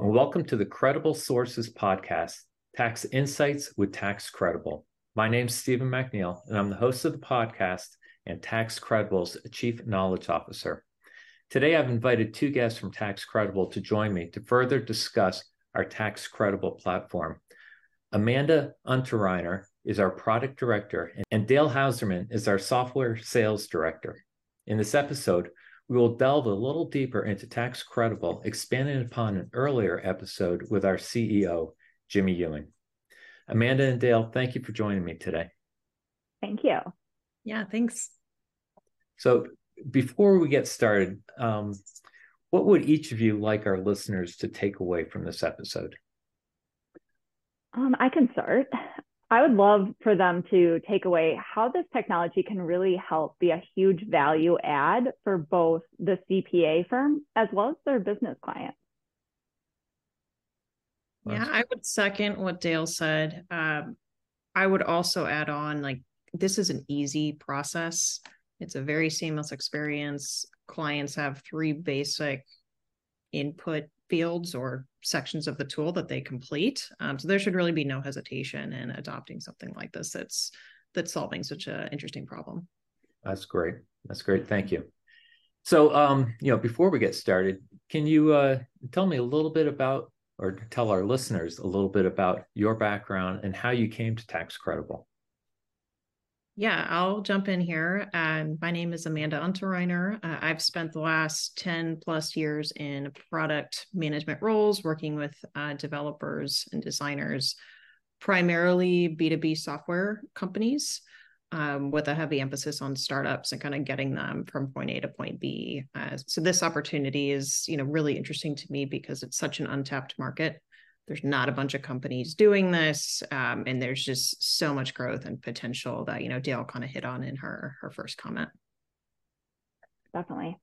And welcome to the Credible Sources podcast, Tax Insights with Tax Credible. My name is Stephen MacNeil, and I'm the host of the podcast and Tax Credible's Chief Knowledge Officer. Today, I've invited two guests from Tax Credible to join me to further discuss our Tax Credible platform. Amanda Unterreiner is our product director, and Dayle Hauserman is our software sales director. In this episode, we will delve a little deeper into Tax Credible, expanding upon an earlier episode with our CEO, Jimmy Ewing. Amanda and Dayle, thank you for joining me today. Thank you. Yeah, thanks. So, before we get started, um, what would each of you like our listeners to take away from this episode? Um, I can start. I would love for them to take away how this technology can really help be a huge value add for both the CPA firm as well as their business clients. Yeah, I would second what Dayle said. Um, I would also add on like this is an easy process. It's a very seamless experience. Clients have three basic input fields or sections of the tool that they complete. Um, so there should really be no hesitation in adopting something like this that's that's solving such an interesting problem. That's great. That's great. Thank you. So, um, you know, before we get started, can you uh, tell me a little bit about, or tell our listeners a little bit about your background and how you came to Tax Credible? Yeah, I'll jump in here. Um, my name is Amanda Unterreiner. Uh, I've spent the last 10 plus years in product management roles, working with uh, developers and designers, primarily B2B software companies, um, with a heavy emphasis on startups and kind of getting them from point A to point B. Uh, so this opportunity is, you know, really interesting to me because it's such an untapped market there's not a bunch of companies doing this um, and there's just so much growth and potential that you know dayle kind of hit on in her her first comment. Definitely.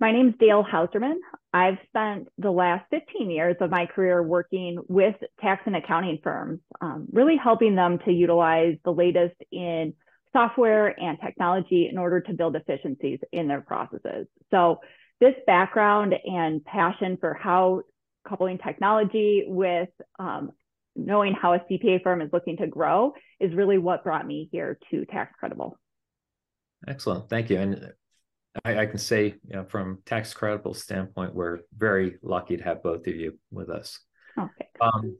My name is dayle hauserman. I've spent the last 15 years of my career working with tax and accounting firms um, really helping them to utilize the latest in software and technology in order to build efficiencies in their processes. So this background and passion for how coupling technology with um, knowing how a CPA firm is looking to grow is really what brought me here to Tax Credible. Excellent, thank you. And I, I can say, you know, from Tax Credible standpoint, we're very lucky to have both of you with us. Okay. Um,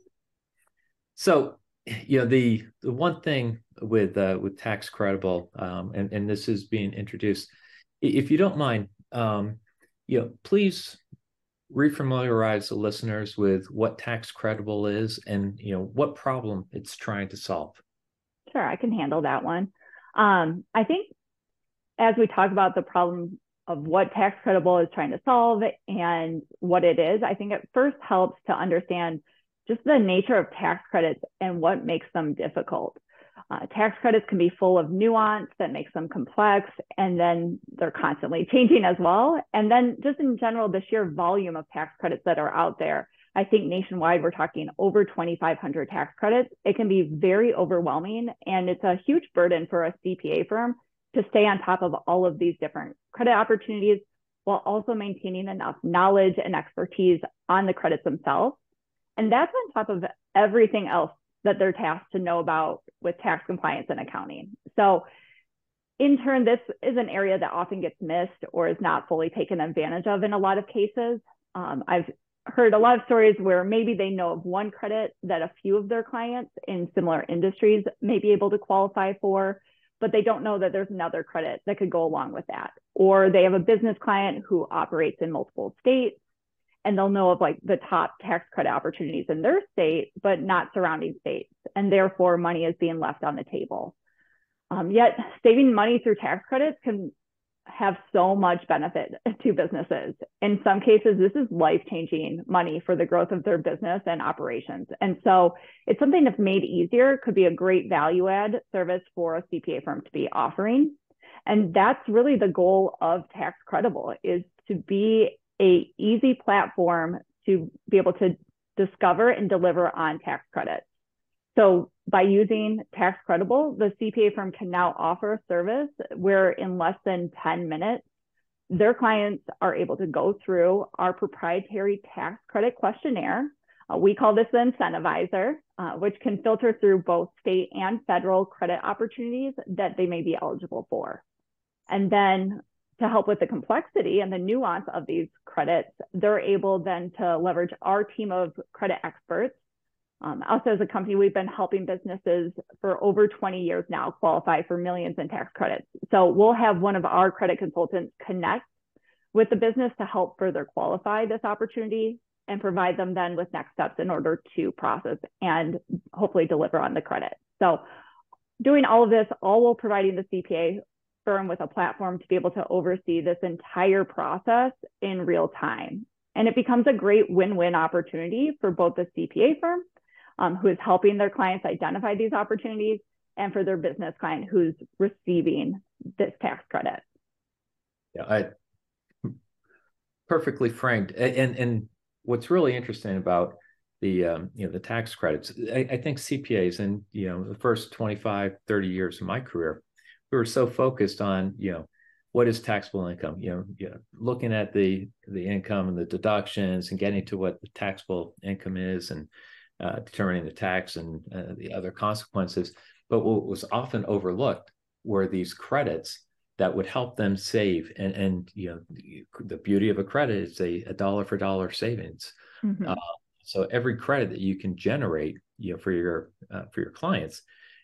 so, you know, the the one thing with uh, with Tax Credible, um, and and this is being introduced, if you don't mind, um, you know, please refamiliarize the listeners with what tax credible is and you know what problem it's trying to solve. Sure i can handle that one. Um, i think as we talk about the problem of what tax credible is trying to solve and what it is i think it first helps to understand just the nature of tax credits and what makes them difficult uh, tax credits can be full of nuance that makes them complex, and then they're constantly changing as well. And then, just in general, the sheer volume of tax credits that are out there. I think nationwide, we're talking over 2,500 tax credits. It can be very overwhelming, and it's a huge burden for a CPA firm to stay on top of all of these different credit opportunities while also maintaining enough knowledge and expertise on the credits themselves. And that's on top of everything else that they're tasked to know about with tax compliance and accounting. So in turn, this is an area that often gets missed or is not fully taken advantage of in a lot of cases. Um, I've heard a lot of stories where maybe they know of one credit that a few of their clients in similar industries may be able to qualify for, but they don't know that there's another credit that could go along with that. Or they have a business client who operates in multiple states and they'll know of like the top tax credit opportunities in their state, but not surrounding states. And therefore, money is being left on the table. Um, yet, saving money through tax credits can have so much benefit to businesses. In some cases, this is life changing money for the growth of their business and operations. And so, it's something that's made easier, could be a great value add service for a CPA firm to be offering. And that's really the goal of Tax Credible is to be a easy platform to be able to discover and deliver on tax credits. So by using Tax Credible, the CPA firm can now offer a service where in less than 10 minutes, their clients are able to go through our proprietary tax credit questionnaire. Uh, we call this the incentivizer, uh, which can filter through both state and federal credit opportunities that they may be eligible for. And then to help with the complexity and the nuance of these credits, they're able then to leverage our team of credit experts. Um, as a company, we've been helping businesses for over 20 years now qualify for millions in tax credits. So we'll have one of our credit consultants connect with the business to help further qualify this opportunity and provide them then with next steps in order to process and hopefully deliver on the credit. So doing all of this, all while providing the CPA firm with a platform to be able to oversee this entire process in real time. And it becomes a great win-win opportunity for both the CPA firm, um, who is helping their clients identify these opportunities, and for their business client who's receiving this tax credit. Yeah, I perfectly framed. And and what's really interesting about the um, you know the tax credits, I, I think CPAs in you know the first 25, 30 years of my career, we were so focused on you know what is taxable income you know, you know looking at the the income and the deductions and getting to what the taxable income is and uh, determining the tax and uh, the other consequences but what was often overlooked were these credits that would help them save and and you know the, the beauty of a credit is a, a dollar for dollar savings mm-hmm. uh, so every credit that you can generate you know for your uh, for your clients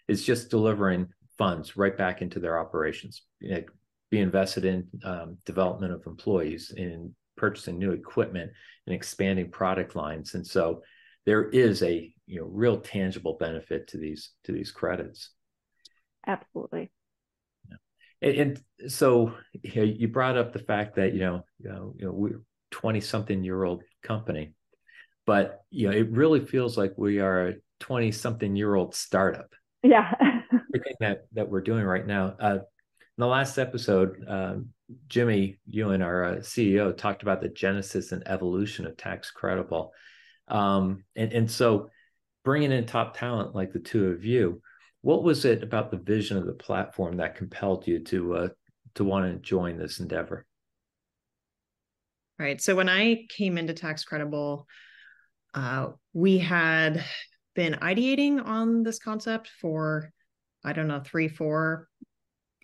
is just delivering funds right back into their operations. You know, be invested in um, development of employees, in purchasing new equipment, and expanding product lines. And so there is a you know real tangible benefit to these to these credits. Absolutely. Yeah. And, and so you, know, you brought up the fact that you know you know, you know we're twenty something year old company, but you know it really feels like we are a twenty something year old startup. Yeah. everything that that we're doing right now. Uh, in the last episode, um, Jimmy and our uh, CEO, talked about the genesis and evolution of Tax Credible, um, and and so bringing in top talent like the two of you, what was it about the vision of the platform that compelled you to uh, to want to join this endeavor? Right. So when I came into Tax Credible, uh, we had been ideating on this concept for I don't know, three, four,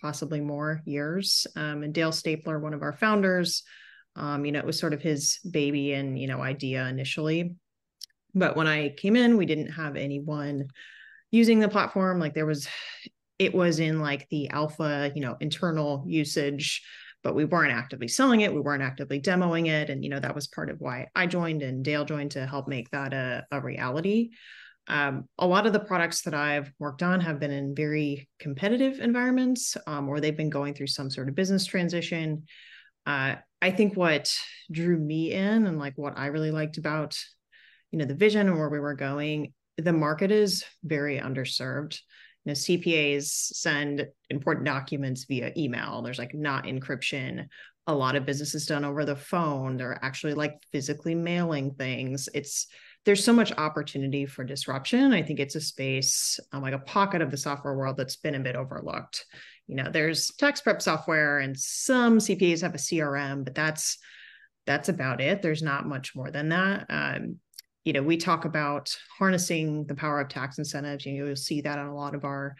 possibly more years. Um, and Dale Stapler, one of our founders, um, you know, it was sort of his baby and, you know, idea initially. But when I came in, we didn't have anyone using the platform. Like there was, it was in like the alpha, you know, internal usage, but we weren't actively selling it. We weren't actively demoing it. And, you know, that was part of why I joined and Dayle joined to help make that a, a reality um, a lot of the products that I've worked on have been in very competitive environments, um, or they've been going through some sort of business transition. Uh, I think what drew me in and like what I really liked about, you know, the vision and where we were going, the market is very underserved. You know, CPAs send important documents via email. There's like not encryption. A lot of business is done over the phone. They're actually like physically mailing things. It's there's so much opportunity for disruption. I think it's a space, um, like a pocket of the software world that's been a bit overlooked. You know, there's tax prep software and some CPAs have a CRM, but that's that's about it. There's not much more than that. Um, you know, we talk about harnessing the power of tax incentives. You know, you'll see that on a lot of our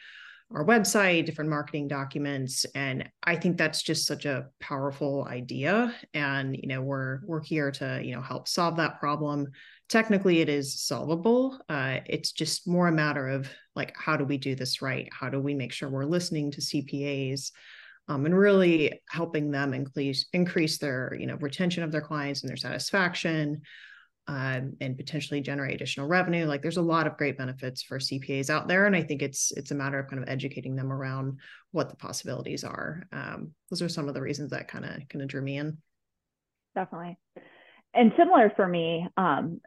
our website, different marketing documents, and I think that's just such a powerful idea. And you know, we're we're here to you know help solve that problem technically it is solvable. Uh, it's just more a matter of like how do we do this right? How do we make sure we're listening to cpas um, and really helping them increase increase their you know retention of their clients and their satisfaction um, and potentially generate additional revenue. Like there's a lot of great benefits for cpas out there and i think it's it's a matter of kind of educating them around what the possibilities are. Um, those are some of the reasons that kind of kind of drew me in. Definitely. And similar for me um,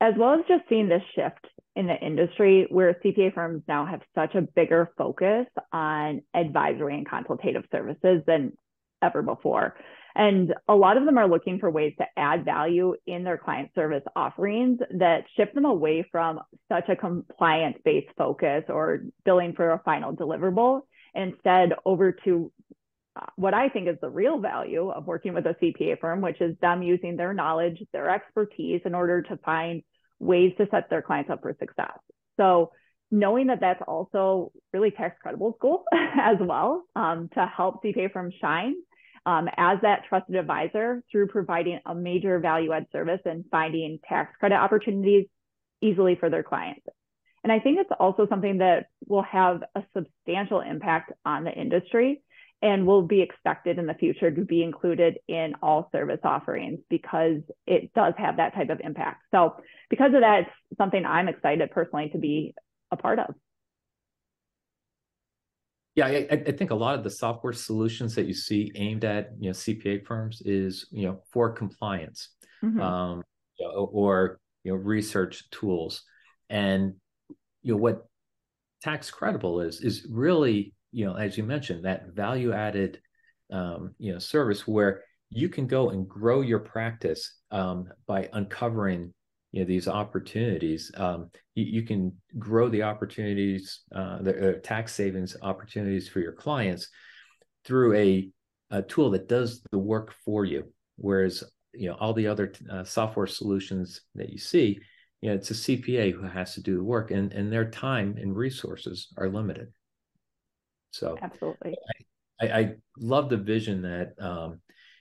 as well as just seeing this shift in the industry where CPA firms now have such a bigger focus on advisory and consultative services than ever before. And a lot of them are looking for ways to add value in their client service offerings that shift them away from such a compliance based focus or billing for a final deliverable, instead over to what I think is the real value of working with a CPA firm, which is them using their knowledge, their expertise in order to find ways to set their clients up for success. So knowing that that's also really tax credible school as well um, to help CPA firms shine um, as that trusted advisor through providing a major value add service and finding tax credit opportunities easily for their clients. And I think it's also something that will have a substantial impact on the industry and will be expected in the future to be included in all service offerings because it does have that type of impact. So, because of that, it's something I'm excited personally to be a part of. Yeah, I, I, think a lot of the software solutions that you see aimed at you know CPA firms is you know for compliance, mm-hmm. um, you know, or you know research tools, and you know what tax credible is is really you know as you mentioned that value added um, you know service where you can go and grow your practice um, by uncovering you know these opportunities. Um, you, you, can grow the opportunities uh, the uh, tax savings opportunities for your clients through a, a, tool that does the work for you. Whereas you know all the other uh, software solutions that you see you know it's a cpa who has to do the work and and their time and resources are limited so absolutely i i, I love the vision that um,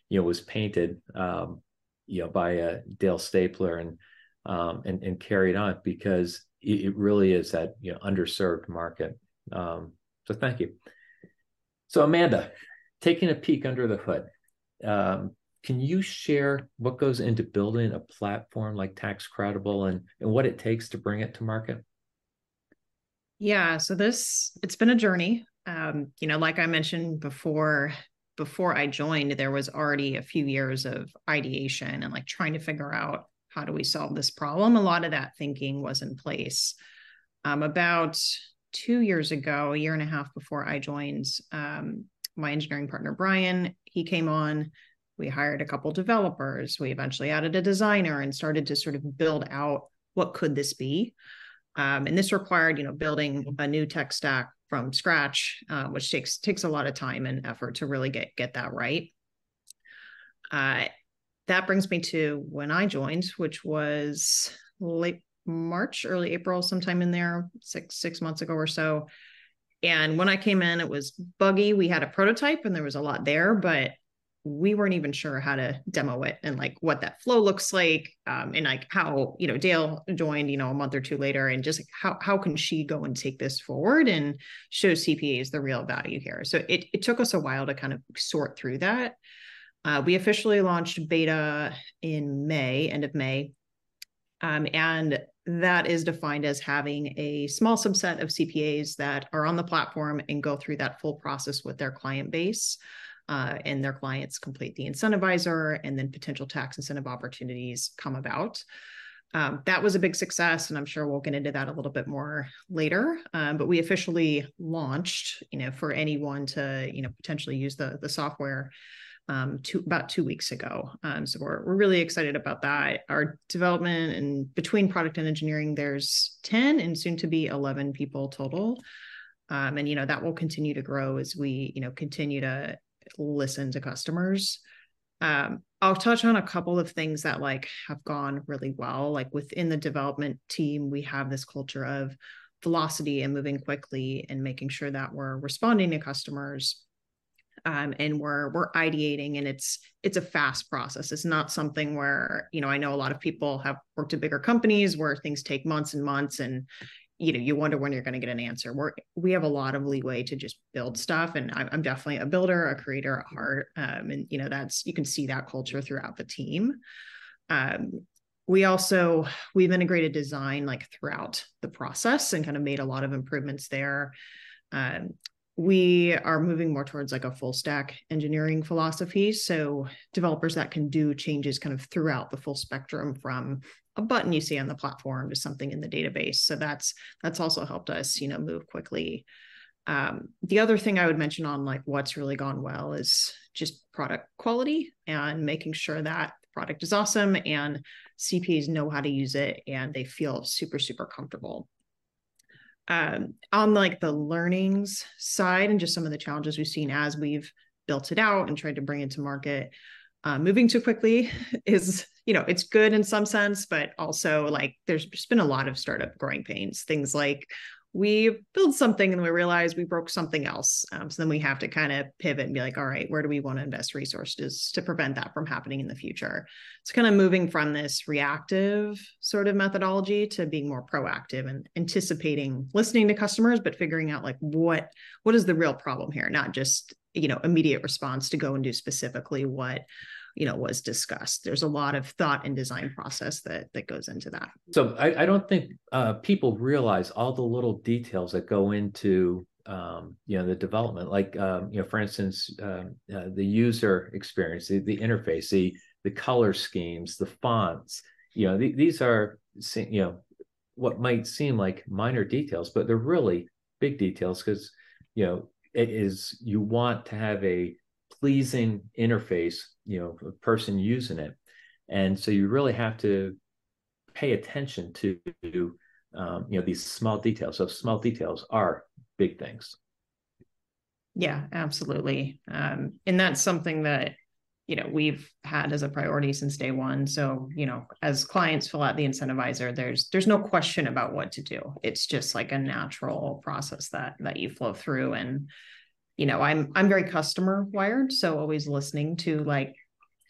you know was painted um, you know by uh, dale stapler and um, and, and carried on because it, it, really is that you know underserved market. Um, so thank you. So Amanda, taking a peek under the hood, um, can you share what goes into building a platform like Tax Credible and, and what it takes to bring it to market? Yeah, so this it's been a journey. Um, you know, like I mentioned before, before I joined, there was already a few years of ideation and like trying to figure out how do we solve this problem? A lot of that thinking was in place. Um, about two years ago, a year and a half before I joined, um, my engineering partner, Brian, he came on. We hired a couple developers. We eventually added a designer and started to sort of build out what could this be. Um, and this required, you know, building a new tech stack from scratch, uh, which takes takes a lot of time and effort to really get get that right. Uh, that brings me to when I joined, which was late March, early April, sometime in there, six six months ago or so. And when I came in, it was buggy. We had a prototype and there was a lot there, but we weren't even sure how to demo it and like what that flow looks like um, and like how you know dayle joined you know a month or two later and just how, how can she go and take this forward and show cpas the real value here so it, it took us a while to kind of sort through that uh, we officially launched beta in May, end of May. Um, and that is defined as having a small subset of CPAs that are on the platform and go through that full process with their client base. Uh, and their clients complete the incentivizer, and then potential tax incentive opportunities come about. Um, that was a big success, and I'm sure we'll get into that a little bit more later. Um, but we officially launched, you know, for anyone to, you know, potentially use the the software um, two, about two weeks ago. Um, so we're, we're really excited about that. Our development and between product and engineering, there's 10 and soon to be 11 people total. Um, and, you know, that will continue to grow as we, you know, continue to listen to customers. Um, I'll touch on a couple of things that like have gone really well. Like within the development team, we have this culture of velocity and moving quickly and making sure that we're responding to customers um, and we're we're ideating and it's it's a fast process it's not something where you know i know a lot of people have worked at bigger companies where things take months and months and you know you wonder when you're going to get an answer. We're we have a lot of leeway to just build stuff and i'm, I'm definitely a builder a creator at heart um, and you know that's you can see that culture throughout the team. Um, we also we've integrated design like throughout the process and kind of made a lot of improvements there. Um, we are moving more towards like a full stack engineering philosophy. So developers that can do changes kind of throughout the full spectrum from a button you see on the platform to something in the database. So that's that's also helped us you know move quickly. Um, the other thing i would mention on like what's really gone well is just product quality and making sure that the product is awesome and cpas know how to use it and they feel super super comfortable um, on like the learnings side and just some of the challenges we've seen as we've built it out and tried to bring it to market. Uh, moving too quickly is, you know, it's good in some sense, but also like there's just been a lot of startup growing pains. Things like we build something and we realize we broke something else. Um, so then we have to kind of pivot and be like, all right, where do we want to invest resources to prevent that from happening in the future? It's kind of moving from this reactive sort of methodology to being more proactive and anticipating, listening to customers, but figuring out like what what is the real problem here, not just you know immediate response to go and do specifically what you know was discussed. There's a lot of thought and design process that that goes into that. So i, I don't think uh, people realize all the little details that go into um, you know the development. Like um, you know for instance uh, uh, the user experience the, the interface the the color schemes the fonts you know th- these are you know what might seem like minor details but they're really big details because you know it is you want to have a pleasing interface, you know, a person using it. And so you really have to pay attention to, um, you know, these small details. So small details are big things. Yeah, absolutely. Um, and that's something that, you know, we've had as a priority since day one. So, you know, as clients fill out the incentivizer, there's there's no question about what to do. It's just like a natural process that that you flow through. And you know, I'm I'm very customer wired, so always listening to like,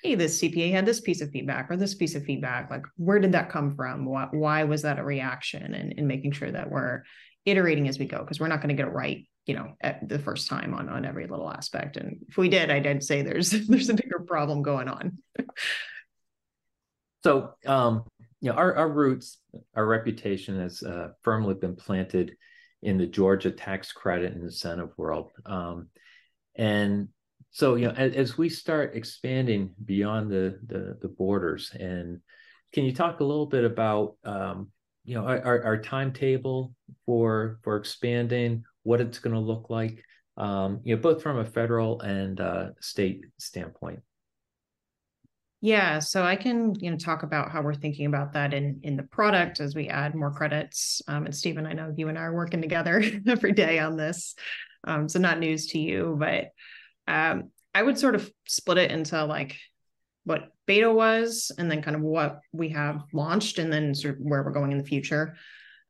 hey, this CPA had this piece of feedback or this piece of feedback. Like, where did that come from? Why, why was that a reaction? And, and making sure that we're iterating as we go because we're not going to get it right you know at the first time on on every little aspect and if we did i did say there's there's a bigger problem going on so um you know our, our roots our reputation has uh, firmly been planted in the Georgia tax credit incentive world. Um, and so, you know, as, as, we start expanding beyond the, the, the borders, and can you talk a little bit about, um, you know, our, our timetable for for expanding, what it's going to look like, um, you know, both from a federal and uh, state standpoint. Yeah, so I can you know talk about how we're thinking about that in in the product as we add more credits. Um, and Stephen, I know you and I are working together every day on this, um, so not news to you, but um, I would sort of split it into like what beta was, and then kind of what we have launched, and then sort of where we're going in the future.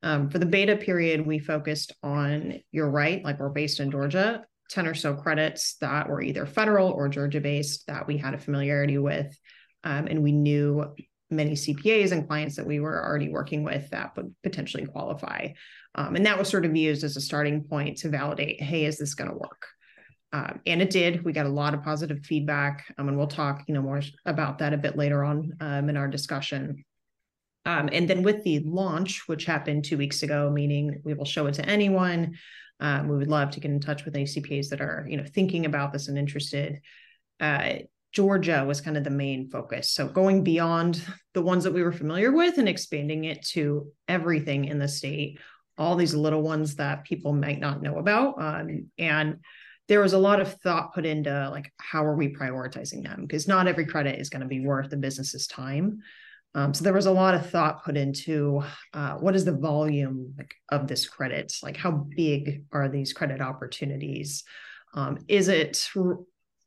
Um, for the beta period, we focused on you're right, like we're based in Georgia, 10 or so credits that were either federal or Georgia based that we had a familiarity with um, and we knew many CPAs and clients that we were already working with that would potentially qualify. Um, and that was sort of used as a starting point to validate, hey, is this going to work? Um, and it did. We got a lot of positive feedback, um, and we'll talk, you know, more about that a bit later on um, in our discussion. Um, and then with the launch, which happened two weeks ago, meaning we will show it to anyone. Um, we would love to get in touch with any CPAs that are, you know, thinking about this and interested. Uh, Georgia was kind of the main focus. So going beyond the ones that we were familiar with and expanding it to everything in the state, all these little ones that people might not know about. Um, and there was a lot of thought put into like how are we prioritizing them because not every credit is going to be worth the business's time. Um, so there was a lot of thought put into uh, what is the volume like, of this credit? Like how big are these credit opportunities? Um, is it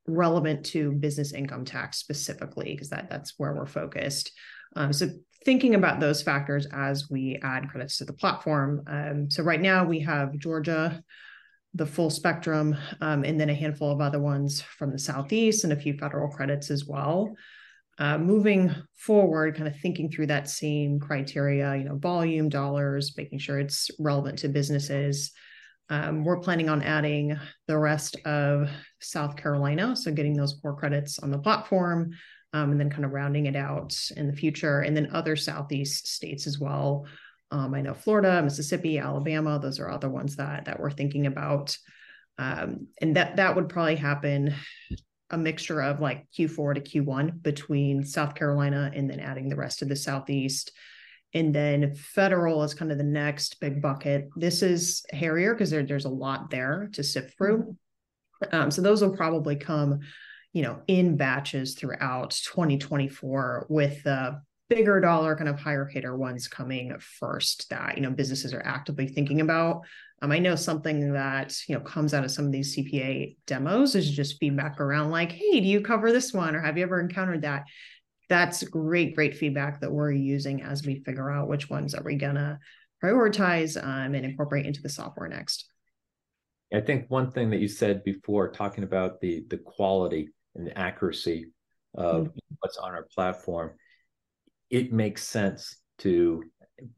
relevant to business income tax specifically because that that's where we're focused um, so thinking about those factors as we add credits to the platform um, so right now we have georgia the full spectrum um, and then a handful of other ones from the southeast and a few federal credits as well uh, moving forward kind of thinking through that same criteria you know volume dollars making sure it's relevant to businesses um, we're planning on adding the rest of South Carolina, so getting those core credits on the platform, um, and then kind of rounding it out in the future, and then other Southeast states as well. Um, I know Florida, Mississippi, Alabama; those are other ones that that we're thinking about, um, and that that would probably happen a mixture of like Q4 to Q1 between South Carolina and then adding the rest of the Southeast. And then federal is kind of the next big bucket. This is hairier because there, there's a lot there to sift through. Mm-hmm. Um, so those will probably come, you know, in batches throughout 2024 with the bigger dollar kind of higher hitter ones coming first that you know businesses are actively thinking about. Um, i know something that you know comes out of some of these cpa demos is just feedback around like hey do you cover this one or have you ever encountered that? That's great great feedback that we're using as we figure out which ones are we gonna prioritize um, and incorporate into the software next. I think one thing that you said before talking about the the quality and the accuracy of mm-hmm. what's on our platform it makes sense to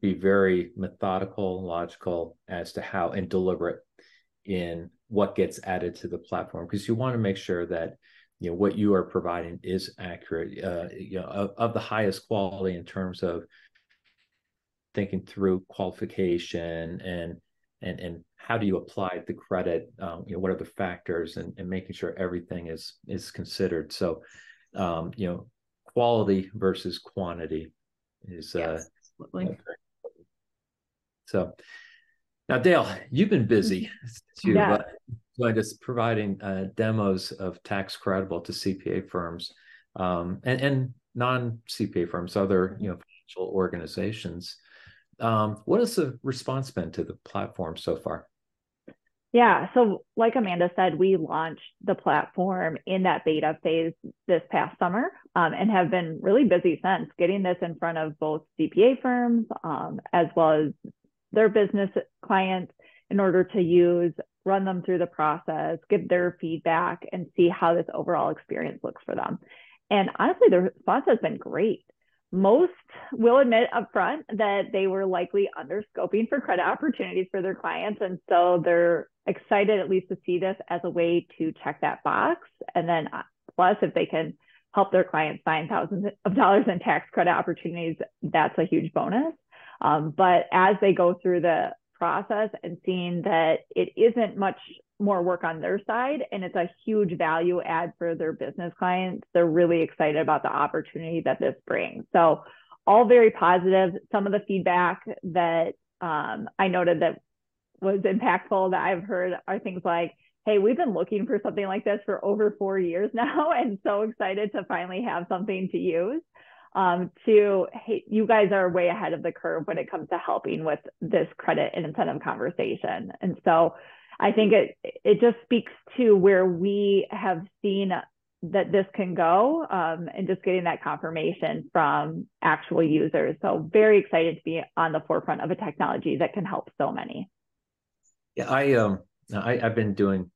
be very methodical, logical as to how and deliberate in what gets added to the platform because you want to make sure that you know what you are providing is accurate, uh, you know, of, of the highest quality in terms of thinking through qualification and and and how do you apply the credit um, you know what are the factors and, and making sure everything is is considered. So um, you know quality versus quantity is uh, absolutely. so now dayle you've been busy to yeah. uh, joined us providing uh, demos of tax credible to cpa firms um, and, and non-cpa firms other you know financial organizations. Um, what has the response been to the platform so far yeah. So, like Amanda said, we launched the platform in that beta phase this past summer um, and have been really busy since getting this in front of both CPA firms um, as well as their business clients in order to use, run them through the process, give their feedback, and see how this overall experience looks for them. And honestly, the response has been great most will admit upfront that they were likely under scoping for credit opportunities for their clients. And so they're excited at least to see this as a way to check that box. And then uh, plus if they can help their clients find thousands of dollars in tax credit opportunities, that's a huge bonus. Um, but as they go through the process and seeing that it isn't much more work on their side and it's a huge value add for their business clients they're really excited about the opportunity that this brings so all very positive some of the feedback that um, i noted that was impactful that i've heard are things like hey we've been looking for something like this for over four years now and so excited to finally have something to use um, to hey, you guys are way ahead of the curve when it comes to helping with this credit and incentive conversation. And so I think it it just speaks to where we have seen that this can go um, and just getting that confirmation from actual users. So very excited to be on the forefront of a technology that can help so many. Yeah, I um I, I've been doing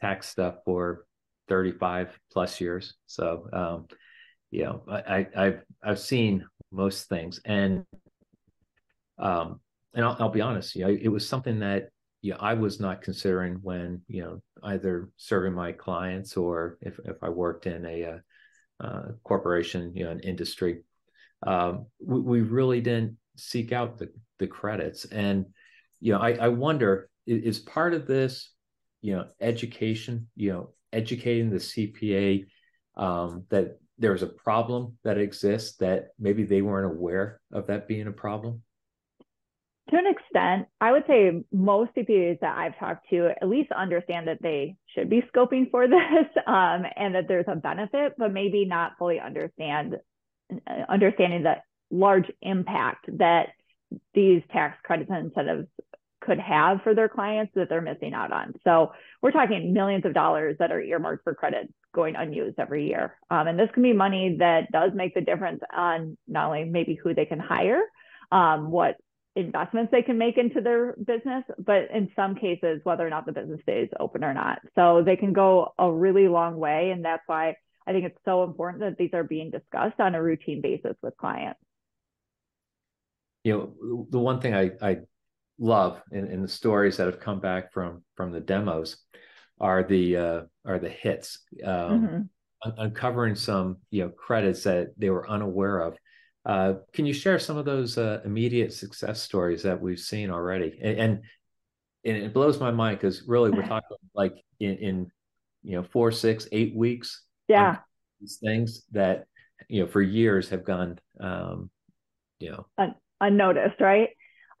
tax stuff for 35 plus years. So um, you know, I, I've I've seen most things and um and I'll, I'll be honest, you know, it was something that yeah, I was not considering when you know either serving my clients or if if I worked in a, uh, a corporation, you know, an industry. Um, we, we, really didn't seek out the the credits, and you know, I, I wonder is, part of this, you know, education, you know, educating the CPA um, that there's a problem that exists that maybe they weren't aware of that being a problem? To an extent, I would say most CPAs that I've talked to at least understand that they should be scoping for this um, and that there's a benefit, but maybe not fully understand uh, understanding the large impact that these tax credits and incentives could have for their clients that they're missing out on. So we're talking millions of dollars that are earmarked for credit going unused every year. Um, and this can be money that does make the difference on not only maybe who they can hire, um, what investments they can make into their business, but in some cases, whether or not the business stays open or not. So they can go a really long way. And that's why I think it's so important that these are being discussed on a routine basis with clients. You know, the one thing I, I love in, in the stories that have come back from from the demos are the uh, are the hits, um, mm-hmm. uncovering some you know credits that they were unaware of uh, can you share some of those uh, immediate success stories that we've seen already? And, and, and it blows my mind because really we're talking like in, in, you know four, six, eight weeks. Yeah, these things that you know for years have gone, um, you know, Un- unnoticed, right?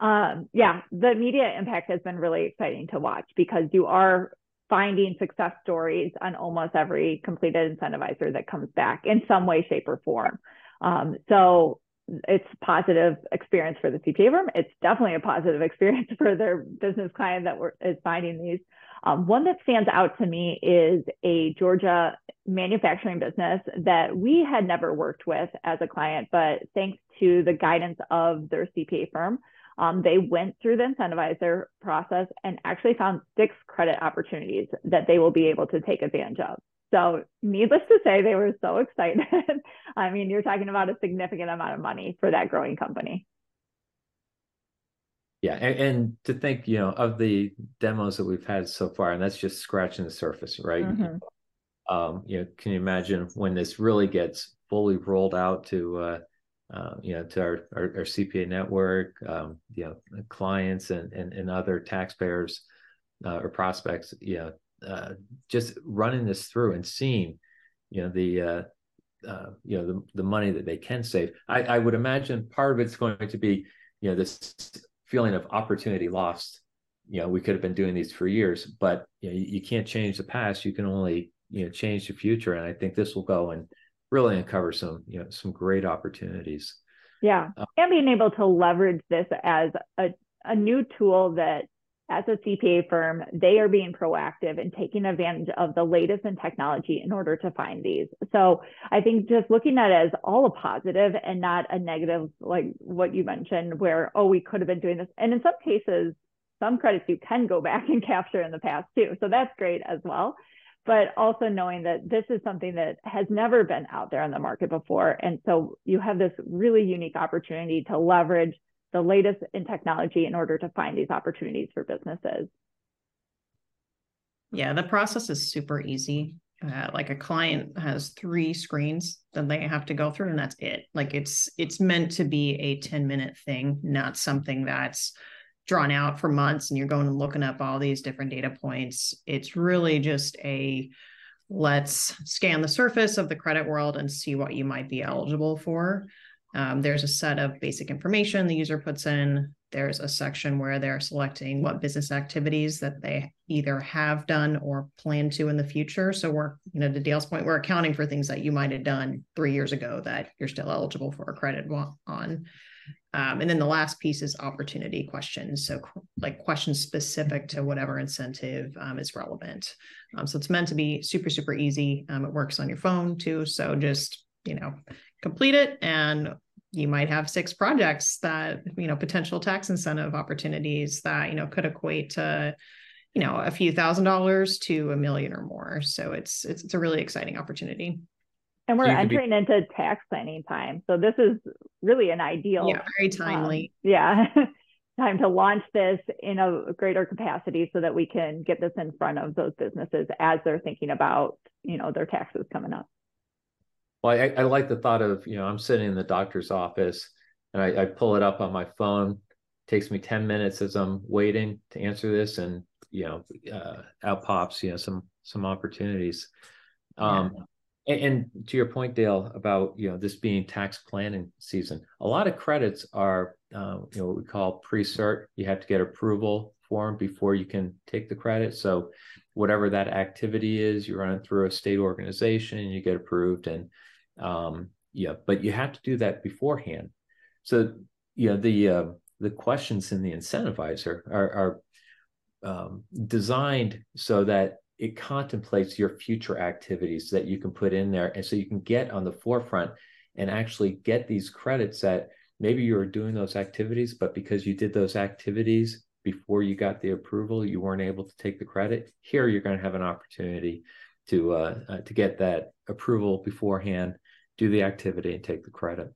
Um, yeah, the media impact has been really exciting to watch because you are finding success stories on almost every completed incentivizer that comes back in some way, shape, or form. Um, so it's a positive experience for the CPA firm. It's definitely a positive experience for their business client that is finding these. Um, one that stands out to me is a Georgia manufacturing business that we had never worked with as a client, but thanks to the guidance of their CPA firm, um, they went through the incentivizer process and actually found six credit opportunities that they will be able to take advantage of. So, needless to say, they were so excited. I mean, you're talking about a significant amount of money for that growing company. Yeah, and, and, to think, you know, of the demos that we've had so far, and that's just scratching the surface, right? Mm-hmm. Um, you know, can you imagine when this really gets fully rolled out to, uh, uh, you know, to our, our, our CPA network, um, you know, clients and, and, and other taxpayers uh, or prospects, you know, uh, just running this through and seeing, you know, the, uh, uh, you know, the, the money that they can save. I, I would imagine part of it's going to be, you know, this feeling of opportunity lost. You know, we could have been doing these for years, but you, know, you, you can't change the past. You can only you know change the future, and I think this will go and really uncover some you know some great opportunities. Yeah, uh, and being able to leverage this as a a new tool that as a CPA firm, they are being proactive and taking advantage of the latest in technology in order to find these. So I think just looking at it as all a positive and not a negative, like what you mentioned, where, oh, we could have been doing this. And in some cases, some credits you can go back and capture in the past too. So that's great as well. But also knowing that this is something that has never been out there on the market before. And so you have this really unique opportunity to leverage the latest in technology in order to find these opportunities for businesses. Yeah, the process is super easy. Uh, like a client has three screens that they have to go through, and that's it. Like it's it's meant to be a ten minute thing, not something that's drawn out for months and you're going and looking up all these different data points. It's really just a let's scan the surface of the credit world and see what you might be eligible for. Um, there's a set of basic information the user puts in. There's a section where they're selecting what business activities that they either have done or plan to in the future. So we're, you know, to Dayle's point, we're accounting for things that you might have done three years ago that you're still eligible for a credit on. Um, and then the last piece is opportunity questions. So, like questions specific to whatever incentive um, is relevant. Um, so, it's meant to be super, super easy. Um, it works on your phone too. So, just, you know, complete it and you might have six projects that you know potential tax incentive opportunities that you know could equate to you know a few thousand dollars to a million or more so it's it's, it's a really exciting opportunity and we're entering be... into tax planning time so this is really an ideal yeah very timely um, yeah time to launch this in a greater capacity so that we can get this in front of those businesses as they're thinking about you know their taxes coming up well, I, I, like the thought of, you know, I'm sitting in the doctor's office and I, I, pull it up on my phone. It takes me 10 minutes as I'm waiting to answer this and, you know, uh, out pops, you know, some, some opportunities. Um, yeah. And, and, to your point, Dayle, about, you know, this being tax planning season, a lot of credits are, uh, you know, what we call pre-cert. You have to get approval for them before you can take the credit. So whatever that activity is, you run it through a state organization, you get approved and, um, yeah, but you have to do that beforehand. So, you know, the uh, the questions in the incentivizer are, are um, designed so that it contemplates your future activities that you can put in there, and so you can get on the forefront and actually get these credits that maybe you were doing those activities, but because you did those activities before you got the approval, you weren't able to take the credit. Here, you're going to have an opportunity to uh, uh, to get that approval beforehand do the activity and take the credit.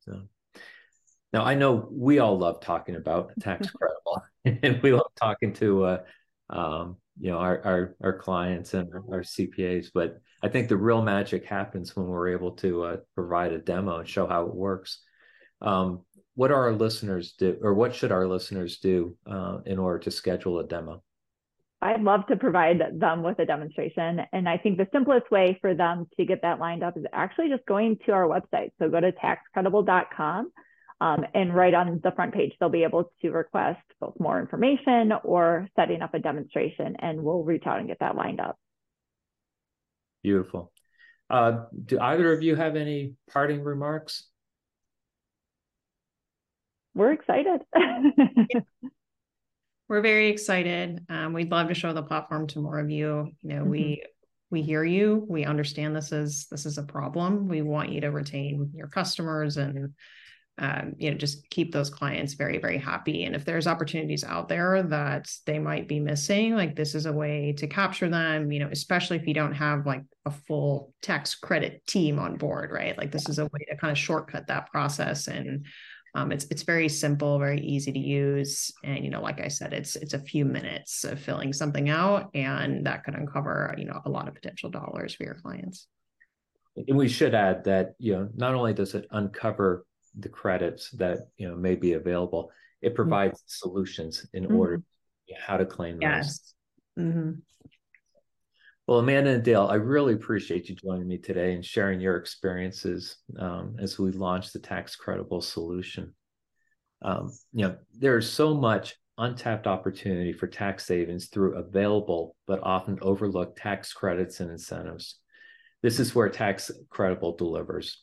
So now I know we all love talking about tax credible and we love talking to uh, um, you know our, our, our clients and our, CPAs, but I think the real magic happens when we're able to uh, provide a demo and show how it works. Um, what are our listeners do, or what should our listeners do uh, in order to schedule a demo? I'd love to provide them with a demonstration. And I think the simplest way for them to get that lined up is actually just going to our website. So go to taxcredible.com um, and right on the front page, they'll be able to request both more information or setting up a demonstration, and we'll reach out and get that lined up. Beautiful. Uh, do either of you have any parting remarks? We're excited. We're very excited. Um, we'd love to show the platform to more of you. You know, mm-hmm. we we hear you. We understand this is this is a problem. We want you to retain your customers and um, you know just keep those clients very very happy. And if there's opportunities out there that they might be missing like this is a way to capture them you know especially if you don't have like a full tax credit team on board right? Like this is a way to kind of shortcut that process. And um, it's it's very simple very easy to use. And you know like i said it's it's a few minutes of filling something out and that could uncover you know a lot of potential dollars for your clients. And we should add that you know not only does it uncover the credits that you know may be available it mm-hmm. provides mm-hmm. solutions in mm-hmm. order how to claim yes. those mm-hmm. well amanda and dayle i really appreciate you joining me today and sharing your experiences um, as we launch the TaxCredible solution um, you know there's so much untapped opportunity for tax savings through available but often overlooked tax credits and incentives this is where tax credible delivers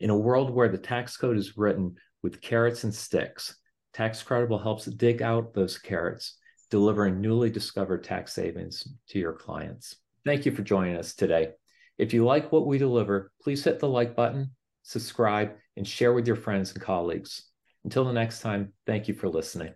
in a world where the tax code is written with carrots and sticks, TaxCredible helps dig out those carrots, delivering newly discovered tax savings to your clients. Thank you for joining us today. If you like what we deliver, please hit the like button, subscribe, and share with your friends and colleagues. Until the next time, thank you for listening.